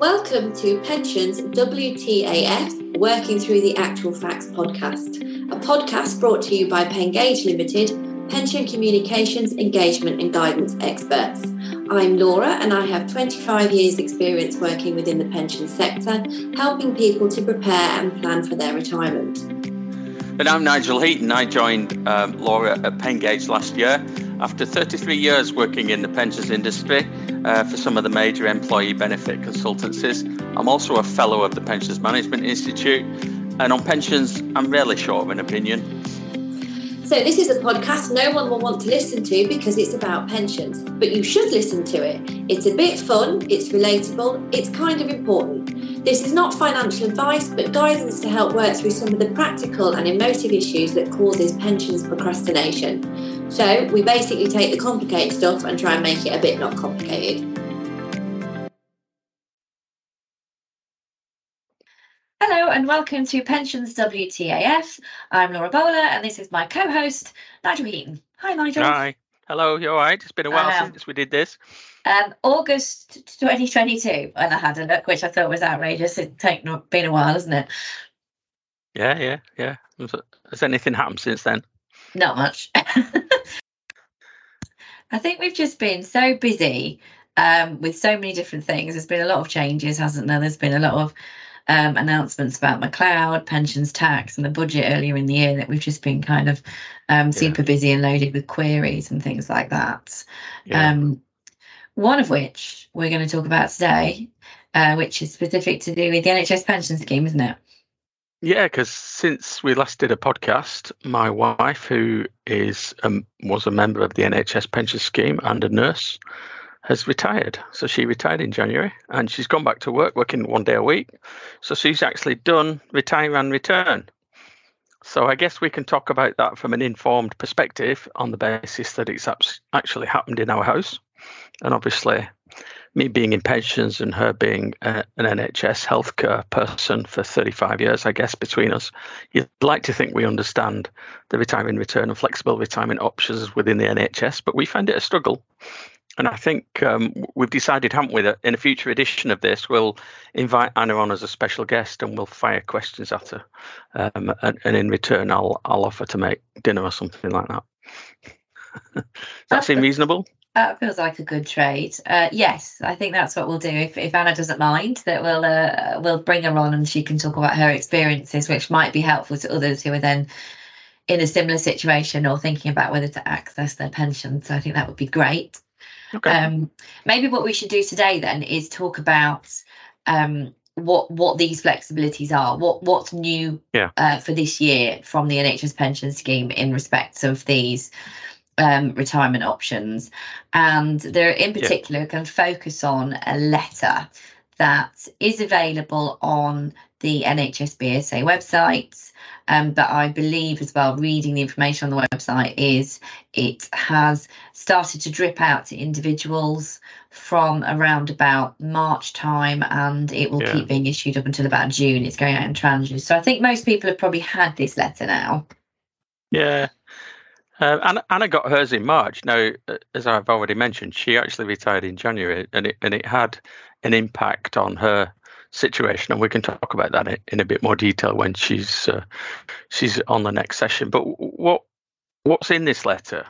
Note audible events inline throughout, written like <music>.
Welcome to Pensions WTAF Working Through the Actual Facts podcast, a podcast brought to you by Pengage Limited, pension communications, engagement, and guidance experts. I'm Laura and I have 25 years' experience working within the pension sector, helping people to prepare and plan for their retirement. And I'm Nigel Heaton. I joined um, Laura at Pengage last year after 33 years working in the pensions industry uh, for some of the major employee benefit consultancies. I'm also a fellow of the Pensions Management Institute, and on pensions, I'm rarely short of an opinion. So, this is a podcast no one will want to listen to because it's about pensions, but you should listen to it. It's a bit fun, it's relatable, it's kind of important. This is not financial advice, but guidance to help work through some of the practical and emotive issues that causes pensions procrastination. So we basically take the complicated stuff and try and make it a bit not complicated. Hello and welcome to Pensions WTAF. I'm Laura Bowler and this is my co-host Nigel Heaton. Hi Nigel. Hi. Hello, you all right? It's been a while um, since we did this. Um, August 2022, and I had a look, which I thought was outrageous. It's taken been a while, hasn't it? Yeah, yeah, yeah. Has anything happened since then? Not much. <laughs> I think we've just been so busy um, with so many different things. There's been a lot of changes, hasn't there? There's been a lot of um, announcements about McCloud, pensions tax, and the budget earlier in the year that we've just been kind of um, super yeah. busy and loaded with queries and things like that. Yeah. Um, one of which we're going to talk about today, uh, which is specific to do with the NHS pension scheme, isn't it? Yeah, because since we last did a podcast, my wife, who is um, was a member of the NHS pension scheme and a nurse, has retired. So she retired in January, and she's gone back to work, working one day a week. So she's actually done retire and return. So I guess we can talk about that from an informed perspective on the basis that it's actually happened in our house, and obviously me being in pensions and her being uh, an NHS healthcare person for 35 years, I guess, between us, you'd like to think we understand the retirement return and flexible retirement options within the NHS, but we find it a struggle. And I think um, we've decided, haven't we, that in a future edition of this, we'll invite Anna on as a special guest and we'll fire questions at her. Um, and, and, in return, I'll I'll offer to make dinner or something like that. <laughs> Does that seem reasonable? That feels like a good trade. Uh, yes, I think that's what we'll do. If, if Anna doesn't mind, that we'll uh, we'll bring her on and she can talk about her experiences, which might be helpful to others who are then in a similar situation or thinking about whether to access their pension. So I think that would be great. Okay. Um, maybe what we should do today then is talk about um, what what these flexibilities are, what what's new yeah. uh, for this year from the NHS pension scheme in respect of these um, retirement options. And they're in particular yeah. can focus on a letter that is available on the NHS BSA website. Um, but I believe as well, reading the information on the website is it has started to drip out to individuals from around about March time and it will yeah. keep being issued up until about June. It's going out in tranches. So I think most people have probably had this letter now. Yeah, uh, Anna, Anna, got hers in March. Now, uh, as I've already mentioned, she actually retired in January, and it and it had an impact on her situation, and we can talk about that in, in a bit more detail when she's uh, she's on the next session. But what what's in this letter?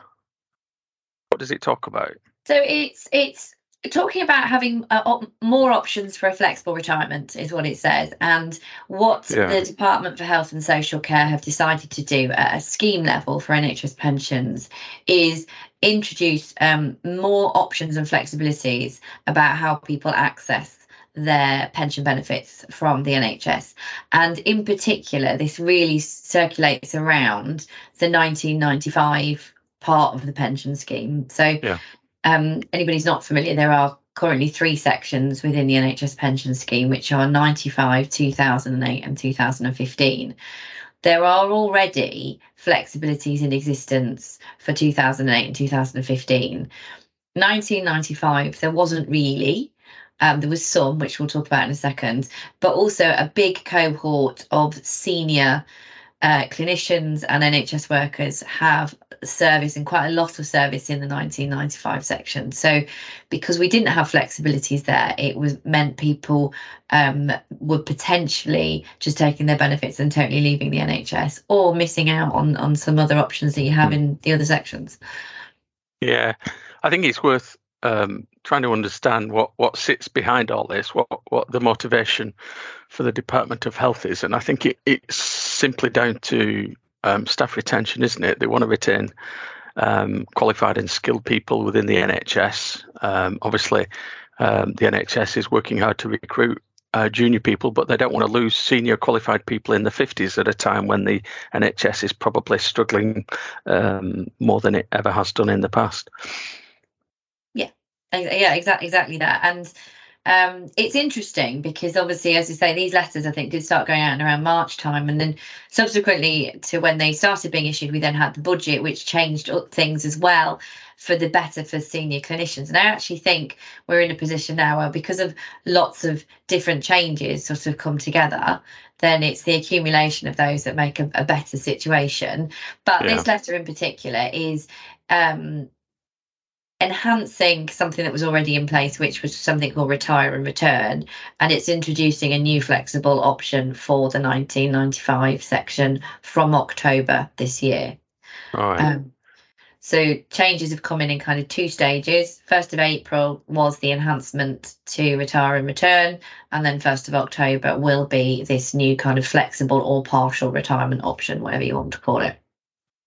What does it talk about? So it's it's talking about having uh, op- more options for a flexible retirement is what it says and what yeah. the department for health and social care have decided to do at a scheme level for nhs pensions is introduce um, more options and flexibilities about how people access their pension benefits from the NHS. And in particular, this really circulates around the 1995 part of the pension scheme. So yeah um, anybody's not familiar, there are currently three sections within the NHS pension scheme, which are 95, 2008, and 2015. There are already flexibilities in existence for 2008 and 2015. 1995, there wasn't really. Um, there was some, which we'll talk about in a second, but also a big cohort of senior uh, clinicians and NHS workers have service and quite a lot of service in the 1995 section. So, because we didn't have flexibilities there, it was meant people um, were potentially just taking their benefits and totally leaving the NHS or missing out on on some other options that you have hmm. in the other sections. Yeah, I think it's worth um, trying to understand what what sits behind all this, what what the motivation for the Department of Health is, and I think it, it's simply down to um, staff retention, isn't it? They want to retain um, qualified and skilled people within the NHS. Um, obviously, um, the NHS is working hard to recruit uh, junior people, but they don't want to lose senior qualified people in the 50s at a time when the NHS is probably struggling um, more than it ever has done in the past. Yeah, exactly, exactly that. And um, it's interesting because obviously, as you say, these letters I think did start going out in around March time, and then subsequently to when they started being issued, we then had the budget, which changed things as well for the better for senior clinicians. And I actually think we're in a position now where, because of lots of different changes sort of come together, then it's the accumulation of those that make a, a better situation. But yeah. this letter in particular is um, enhancing something that was already in place, which was something called retire and return, and it's introducing a new flexible option for the 1995 section from October this year. Right. Um, so changes have come in in kind of two stages. First of April was the enhancement to retire and return, and then first of October will be this new kind of flexible or partial retirement option, whatever you want to call it.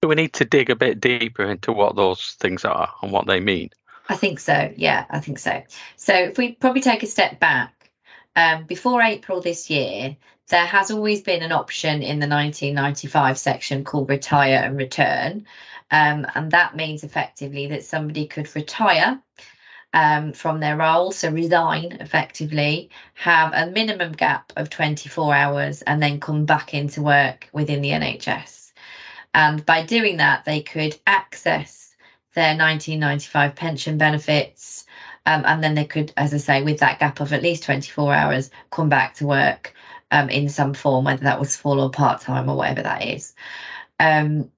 Do we need to dig a bit deeper into what those things are and what they mean? I think so. Yeah, I think so. So if we probably take a step back, um, before April this year, there has always been an option in the 1995 section called retire and return. Um, and that means effectively that somebody could retire um, from their role, so resign effectively, have a minimum gap of 24 hours, and then come back into work within the NHS. And by doing that, they could access their 1995 pension benefits. Um, and then they could, as I say, with that gap of at least 24 hours, come back to work um, in some form, whether that was full or part time or whatever that is. Um,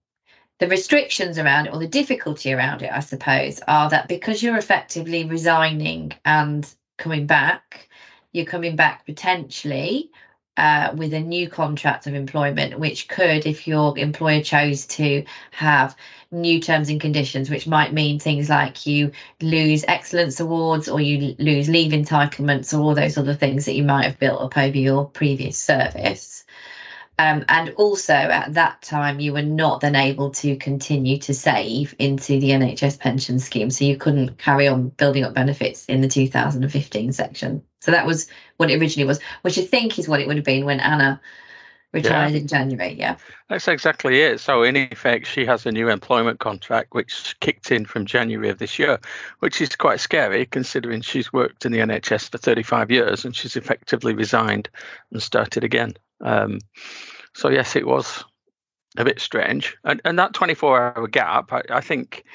the restrictions around it or the difficulty around it, I suppose, are that because you're effectively resigning and coming back, you're coming back potentially uh, with a new contract of employment, which could, if your employer chose to have new terms and conditions, which might mean things like you lose excellence awards or you lose leave entitlements or all those other things that you might have built up over your previous service. Um, and also at that time, you were not then able to continue to save into the NHS pension scheme. So you couldn't carry on building up benefits in the 2015 section. So that was what it originally was, which I think is what it would have been when Anna retired yeah. in January. Yeah. That's exactly it. So, in effect, she has a new employment contract which kicked in from January of this year, which is quite scary considering she's worked in the NHS for 35 years and she's effectively resigned and started again. Um, so yes, it was a bit strange, and and that 24-hour gap, I, I think,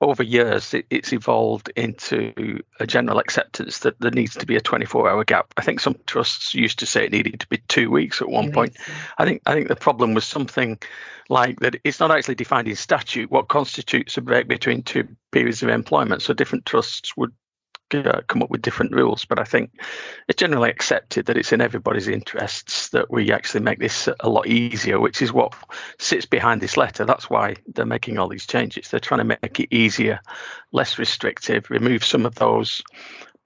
over years it, it's evolved into a general acceptance that there needs to be a 24-hour gap. I think some trusts used to say it needed to be two weeks at one two point. Weeks. I think I think the problem was something like that. It's not actually defined in statute what constitutes a break between two periods of employment. So different trusts would uh, come up with different rules, but I think it's generally accepted that it's in everybody's interests that we actually make this a lot easier, which is what sits behind this letter. That's why they're making all these changes. They're trying to make it easier, less restrictive, remove some of those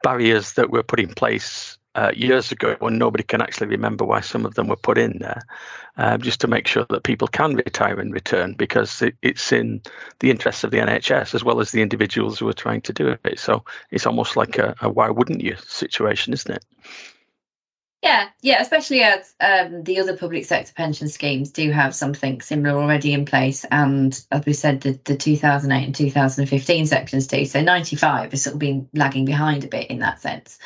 barriers that were put in place uh, years ago when nobody can actually remember why some of them were put in there, uh, just to make sure that people can retire and return because it, it's in the interests of the NHS as well as the individuals who are trying to do it. So it's almost like a, a why wouldn't you situation, isn't it? Yeah, yeah, especially as um, the other public sector pension schemes do have something similar already in place. And as we said, the, the 2008 and 2015 sections do. So 95 has sort of been lagging behind a bit in that sense.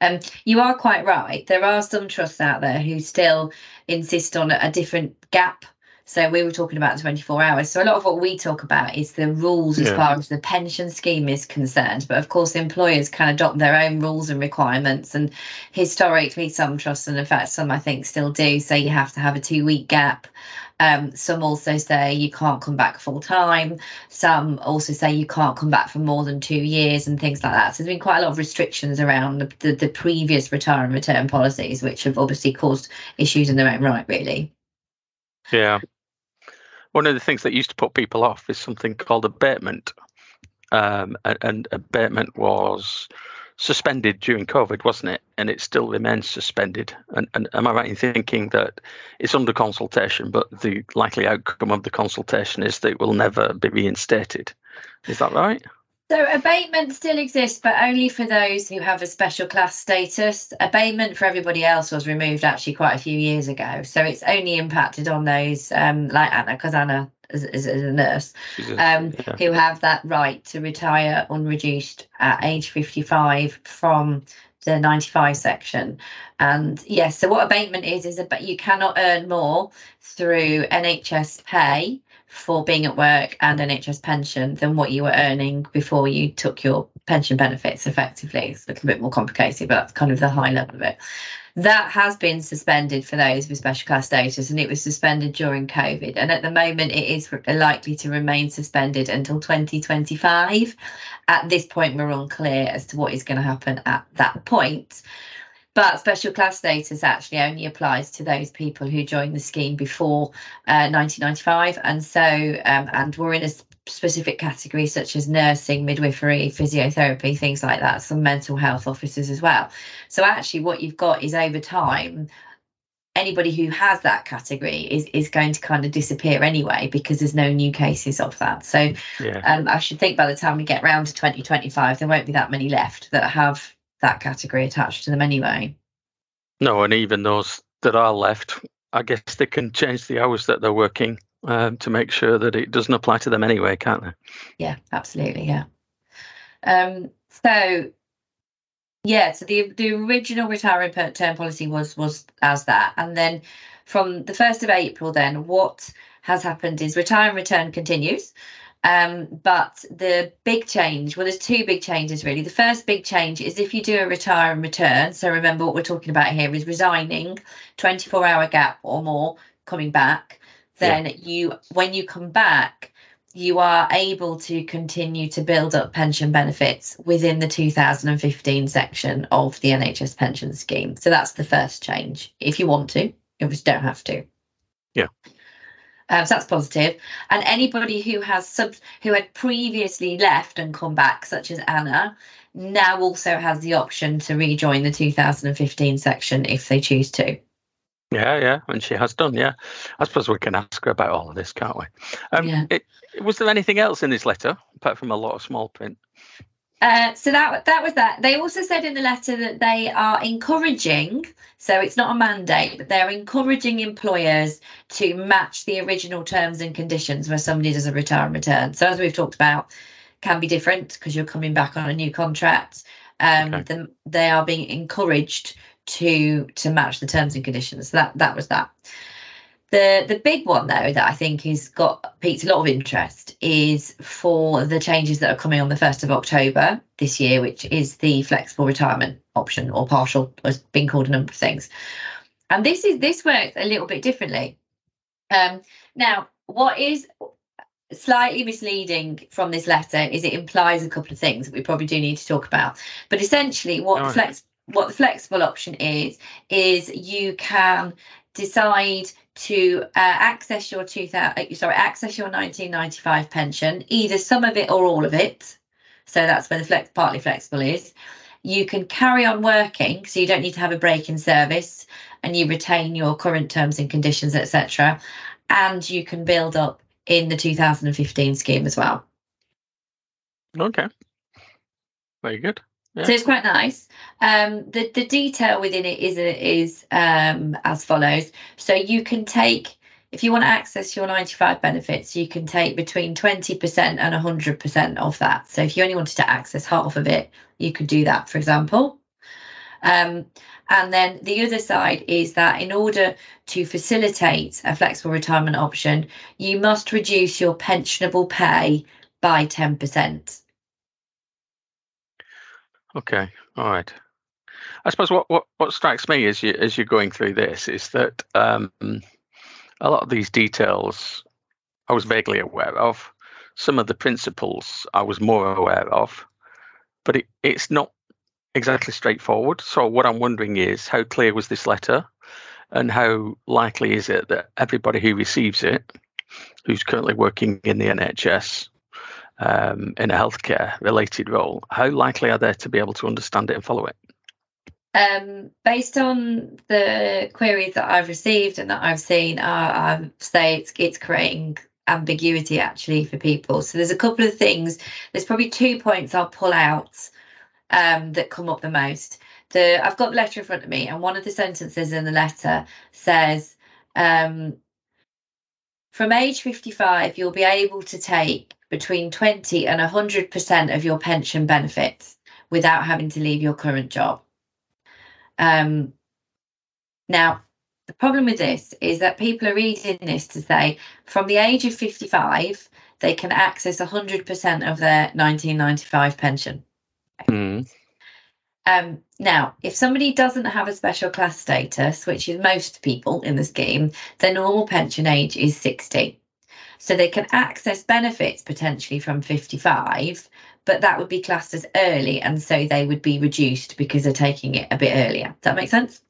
Um, you are quite right. There are some trusts out there who still insist on a different gap So we were talking about 24 hours. So a lot of what we talk about is the rules as Yeah. far as the pension scheme is concerned. But of course, employers can adopt their own rules and requirements. And historically, some trusts, and in fact, some I think still do say you have to have a two week gap. Um, some also say you can't come back full time. Some also say you can't come back for more than two years and things like that. So there's been quite a lot of restrictions around the, the, the previous retire and return policies, which have obviously caused issues in their own right, really. Yeah. One of the things that used to put people off is something called abatement. Um, a- and abatement was suspended during COVID, wasn't it? And it still remains suspended. And, and am I right in thinking that it's under consultation, but the likely outcome of the consultation is that it will never be reinstated? Is that right? So abatement still exists, but only for those who have a special class status. Abatement for everybody else was removed actually quite a few years ago. So it's only impacted on those um, like Anna, because Anna is, is, is a nurse, um, yeah. who have that right to retire unreduced at age 55 from the 95 section. And yes, so what abatement is, is about you cannot earn more through NHS pay for being at work and mm. an NHS pension than what you were earning before you took your pension benefits effectively. It's a little bit more complicated, but that's kind of the high level of it. That has been suspended for those with special class status, and it was suspended during COVID. And at the moment, it is likely to remain suspended until 2025. At this point, we're unclear as to what is going to happen at that point. But special class status actually only applies to those people who joined the scheme before uh, 1995, and so um, and were in a specific category such as nursing, midwifery, physiotherapy, things like that. Some mental health officers as well. So actually, what you've got is over time, anybody who has that category is is going to kind of disappear anyway because there's no new cases of that. So Yeah. um, I should think by the time we get round to 2025, there won't be that many left that have that category attached to them anyway. No, and even those that are left, I guess they can change the hours that they're working um, to make sure that it doesn't apply to them anyway, can't they? Yeah, absolutely. Yeah. Um, so yeah, so the the original retirement per- term policy was was as that, and then from the first of April, then what has happened is retire and return continues. Um, but the big change, well, there's two big changes really. The first big change is if you do a retire and return. So remember what we're talking about here is resigning, 24 hour gap or more, coming back. Yeah. Then you, when you come back, you are able to continue to build up pension benefits within the 2015 section of the NHS pension scheme. So that's the first change. If you want to, you obviously don't have to. Yeah. Um, so that's positive. And anybody who has sub who had previously left and come back, such as Anna, now also has the option to rejoin the 2015 section if they choose to. Yeah, yeah, and she has done. Yeah, I suppose we can ask her about all of this, can't we? Um, Yeah. it, was there anything else in this letter apart from a lot of small print? Uh, so that that was that. They also said in the letter that they are encouraging. So it's not a mandate, but they're encouraging employers to match the original terms and conditions where somebody does a retire and return. So as we've talked about, can be different because you're coming back on a new contract. Um, Okay. then they are being encouraged to to match the terms and conditions. So that that was that. The the big one though that I think has got piqued a lot of interest is for the changes that are coming on the first of October this year, which is the flexible retirement option or partial, has been called a number of things. And this is this works a little bit differently. Um, now, what is slightly misleading from this letter is it implies a couple of things that we probably do need to talk about. But essentially, what the flex what the flexible option is is you can decide to uh, access your 2000 sorry access your 1995 pension either some of it or all of it. So that's where the flex partly flexible is. You can carry on working so you don't need to have a break in service and you retain your current terms and conditions etc and you can build up in the 2015 scheme as well. Okay, very good. Yeah. So it's quite nice. Um, the the detail within it is is um, as follows. So you can take if you want to access your 95 benefits, you can take between 20% and 100% of that. So if you only wanted to access half of it, you could do that, for example. Um, and then the other side is that in order to facilitate a flexible retirement option, you must reduce your pensionable pay by 10%. Okay, all right. I suppose what, what, what strikes me as you as you're going through this is that um, a lot of these details I was vaguely aware of. Some of the principles I was more aware of, but it, it's not exactly straightforward. So what I'm wondering is how clear was this letter, and how likely is it that everybody who receives it, who's currently working in the NHS, um, in a healthcare related role, how likely are they to be able to understand it and follow it? Um, based on the queries that I've received and that I've seen, uh, I say it's it's creating ambiguity actually for people. So there's a couple of things. There's probably two points I'll pull out um, that come up the most. The I've got the letter in front of me, and one of the sentences in the letter says, um, "From age 55, you'll be able to take between 20 and 100% of your pension benefits without having to leave your current job. Um, now, the problem with this is that people are reading this to say from the age of 55, they can access 100% of their 1995 pension. Mm. Um, now, if somebody doesn't have a special class status, which is most people in the scheme, their normal pension age is 60. So they can access benefits potentially from 55, but that would be classed as early. And so they would be reduced because they're taking it a bit earlier. Does that make sense?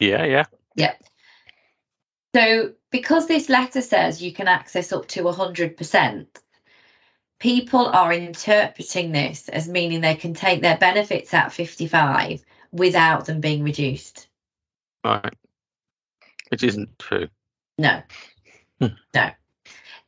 Yeah, yeah. Yeah. So because this letter says you can access up to 100%, people are interpreting this as meaning they can take their benefits at 55 without them being reduced. Right. Which isn't true. No. Hmm. No.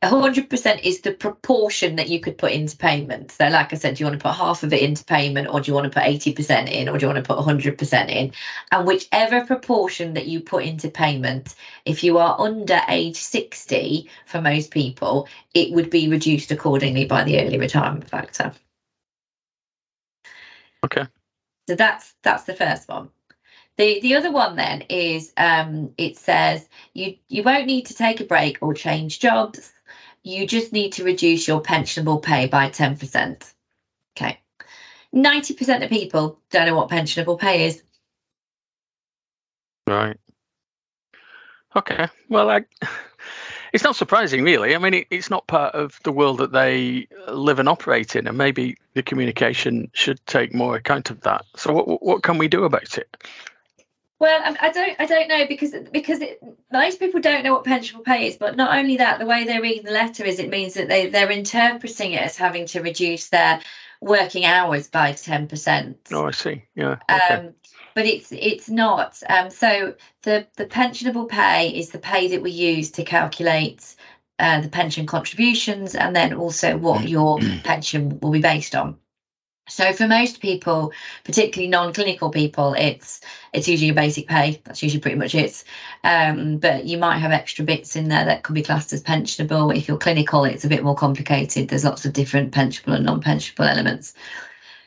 100% is the proportion that you could put into payment. So, like I said, do you want to put half of it into payment, or do you want to put 80% in, or do you want to put 100% in? And whichever proportion that you put into payment, if you are under age 60 for most people, it would be reduced accordingly by the early retirement factor. Okay. So that's that's the first one. The the other one then is um, it says you you won't need to take a break or change jobs you just need to reduce your pensionable pay by 10%. Okay. 90% of people don't know what pensionable pay is. Right. Okay. Well, I, <laughs> it's not surprising, really. I mean, it, it's not part of the world that they live and operate in, and maybe the communication should take more account of that. So, what what can we do about it? Well, I don't, I don't know because because it, most people don't know what pensionable pay is. But not only that, the way they're reading the letter is it means that they they're interpreting it as having to reduce their working hours by ten percent. Oh, I see. Yeah. Okay. Um, but it's it's not. Um, so the the pensionable pay is the pay that we use to calculate uh, the pension contributions, and then also what <clears throat> your pension will be based on. So for most people, particularly non-clinical people, it's it's usually a basic pay. That's usually pretty much it. Um, but you might have extra bits in there that could be classed as pensionable. If you're clinical, it's a bit more complicated. There's lots of different pensionable and non-pensionable elements.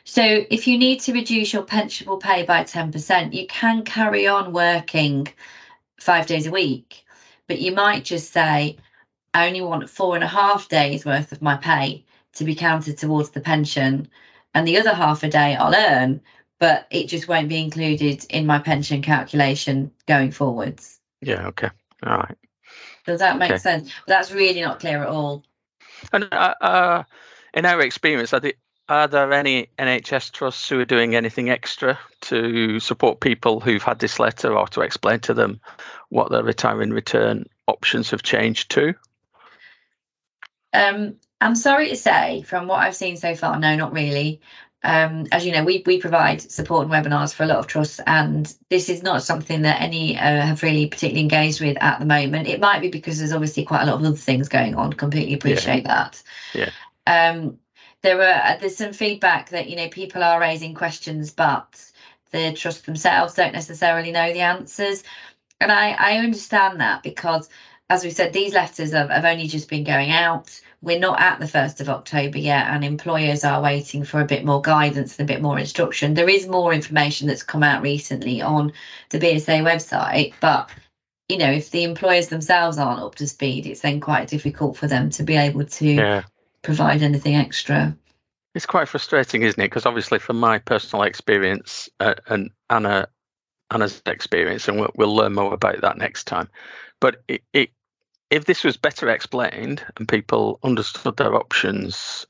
So if you need to reduce your pensionable pay by 10%, you can carry on working five days a week, but you might just say, I only want four and a half days worth of my pay to be counted towards the pension and the other half a day I'll earn, but it just won't be included in my pension calculation going forwards. Yeah. Okay. All right. Does that make okay. sense? That's really not clear at all. And uh, uh, in our experience, are, the, are there any NHS trusts who are doing anything extra to support people who've had this letter or to explain to them what their retiring return options have changed to? Um, I'm sorry to say, from what I've seen so far, no, not really. Um, as you know, we we provide support and webinars for a lot of trusts, and this is not something that any uh, have really particularly engaged with at the moment. It might be because there's obviously quite a lot of other things going on. Completely appreciate yeah. that. Yeah. Um, there are uh, there's some feedback that you know people are raising questions, but the trust themselves don't necessarily know the answers, and I I understand that because as we said, these letters have, have only just been going out. We're not at the 1st of October yet, and employers are waiting for a bit more guidance and a bit more instruction. There is more information that's come out recently on the BSA website, but you know, if the employers themselves aren't up to speed, it's then quite difficult for them to be able to Yeah. provide anything extra. It's quite frustrating, isn't it? Because obviously, from my personal experience uh, and Anna, Anna's experience, and we'll, we'll learn more about that next time. But it, it, if this was better explained and people understood their options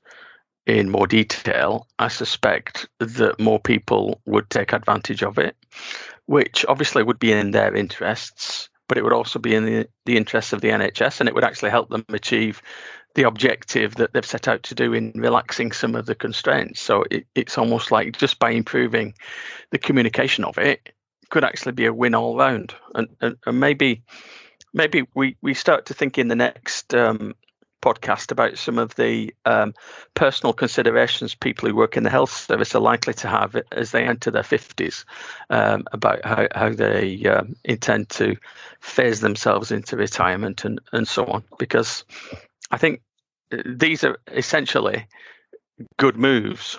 in more detail, I suspect that more people would take advantage of it, which obviously would be in their interests, but it would also be in the, the interests of the NHS, and it would actually help them achieve the objective that they've set out to do in relaxing some of the constraints. So it, it's almost like just by improving the communication of it could actually be a win all round. And, and, and maybe maybe we, we start to think in the next um, podcast about some of the um, personal considerations people who work in the health service are likely to have as they enter their 50s um, about how, how they um, intend to phase themselves into retirement and, and so on. Because I think these are essentially good moves.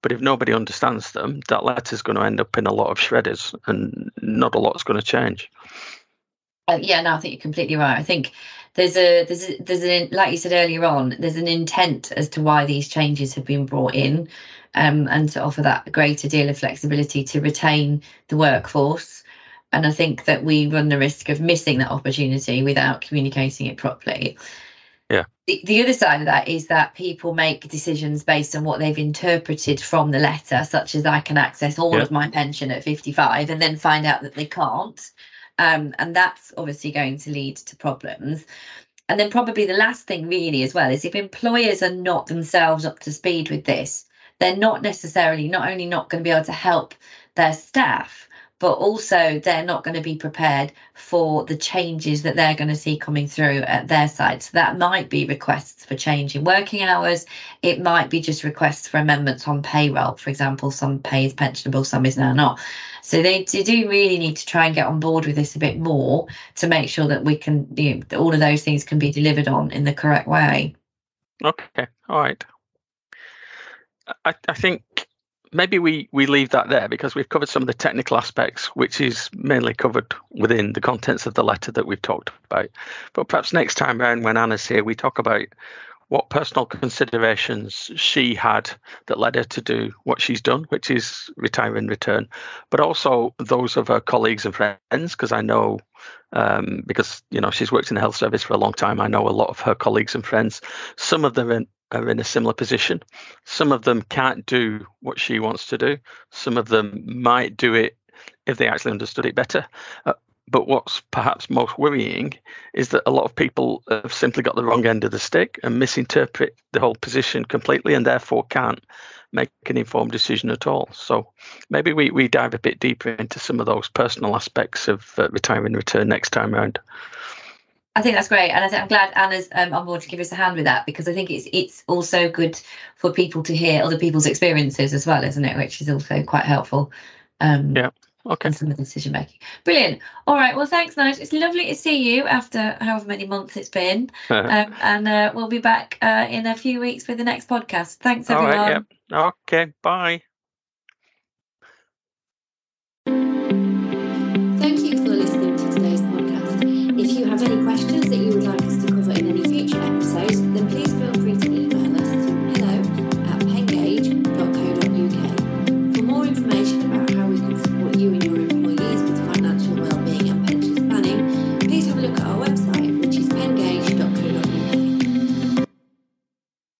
But if nobody understands them, that letter's going to end up in a lot of shredders and not a lot's going to change. Uh, yeah, no, I think you're completely right. I think there's a there's a, there's an like you said earlier on, there's an intent as to why these changes have been brought in, um, and to offer that greater deal of flexibility to retain the workforce. And I think that we run the risk of missing that opportunity without communicating it properly. Yeah. The, the other side of that is that people make decisions based on what they've interpreted from the letter, such as I can access all Yeah. of my pension at 55 and then find out that they can't. Um, and that's obviously going to lead to problems. And then probably the last thing really as well is if employers are not themselves up to speed with this, they're not necessarily not only not going to be able to help their staff, but also they're not going to be prepared for the changes that they're going to see coming through at their side. So that might be requests for change in working hours. It might be just requests for amendments on payroll. For example, some pay is pensionable, some is now not. So they, do really need to try and get on board with this a bit more to make sure that we can, you know, all of those things can be delivered on in the correct way. Okay, all right. I, I think maybe we, we leave that there because we've covered some of the technical aspects, which is mainly covered within the contents of the letter that we've talked about. But perhaps next time round, when Anna's here, we talk about what personal considerations she had that led her to do what she's done, which is retire and return, but also those of her colleagues and friends, because I know, um, because you know she's worked in the health service for a long time. I know a lot of her colleagues and friends. Some of them are in, are in a similar position. Some of them can't do what she wants to do. Some of them might do it if they actually understood it better. Uh, but what's perhaps most worrying is that a lot of people have simply got the wrong end of the stick and misinterpret the whole position completely and therefore can't make an informed decision at all. So maybe we, we dive a bit deeper into some of those personal aspects of uh, retire and return next time around. I think that's great, and I think I'm glad Anna's um, on board to give us a hand with that because I think it's it's also good for people to hear other people's experiences as well, isn't it? Which is also quite helpful. Um, Yeah. Okay. some of the decision making. Brilliant. All right. Well, thanks, Nige. It's lovely to see you after however many months it's been. <laughs> Um, and uh, we'll be back uh, in a few weeks with the next podcast. Thanks, everyone. right. Yeah. Okay. Bye.